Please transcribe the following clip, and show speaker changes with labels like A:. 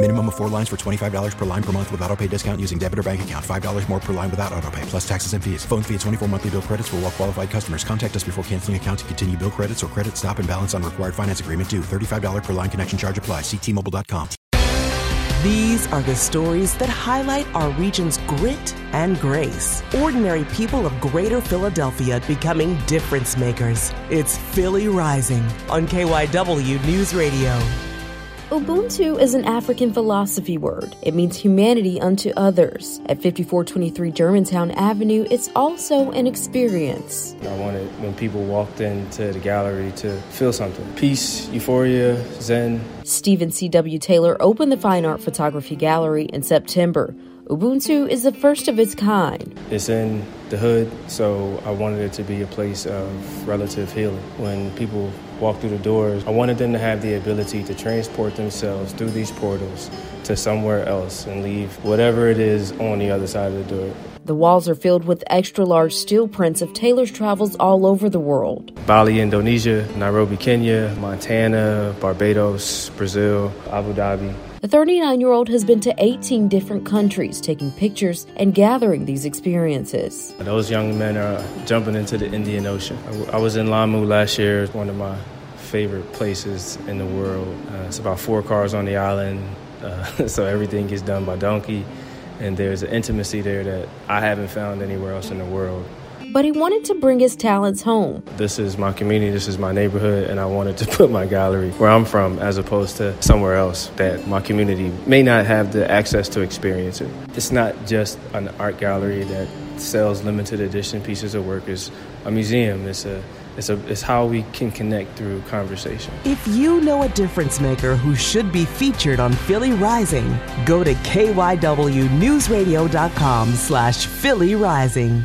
A: Minimum of four lines for $25 per line per month with auto pay discount using debit or bank account. $5 more per line without auto pay, plus taxes and fees. Phone fee at 24 monthly bill credits for all well qualified customers. Contact us before canceling account to continue bill credits or credit stop and balance on required finance agreement due. $35 per line connection charge apply. Ctmobile.com.
B: These are the stories that highlight our region's grit and grace. Ordinary people of greater Philadelphia becoming difference makers. It's Philly Rising on KYW News Radio.
C: Ubuntu is an African philosophy word. It means humanity unto others. At 5423 Germantown Avenue, it's also an experience.
D: I wanted when people walked into the gallery to feel something peace, euphoria, zen.
C: Stephen C.W. Taylor opened the Fine Art Photography Gallery in September. Ubuntu is the first of its kind.
D: It's in the hood, so I wanted it to be a place of relative healing. When people walk through the doors, I wanted them to have the ability to transport themselves through these portals to somewhere else and leave whatever it is on the other side of the door.
C: The walls are filled with extra large steel prints of Taylor's travels all over the world.
D: Bali, Indonesia, Nairobi, Kenya, Montana, Barbados, Brazil, Abu Dhabi.
C: The 39 year old has been to 18 different countries, taking pictures and gathering these experiences.
D: Those young men are jumping into the Indian Ocean. I was in Lamu last year, one of my favorite places in the world. Uh, it's about four cars on the island, uh, so everything gets done by donkey, and there's an intimacy there that I haven't found anywhere else in the world
C: but he wanted to bring his talents home.
D: This is my community, this is my neighborhood, and I wanted to put my gallery where I'm from as opposed to somewhere else that my community may not have the access to experience it. It's not just an art gallery that sells limited edition pieces of work, it's a museum, it's a it's, a, it's how we can connect through conversation.
B: If you know a difference maker who should be featured on Philly Rising, go to kywnewsradio.com slash Philly Rising.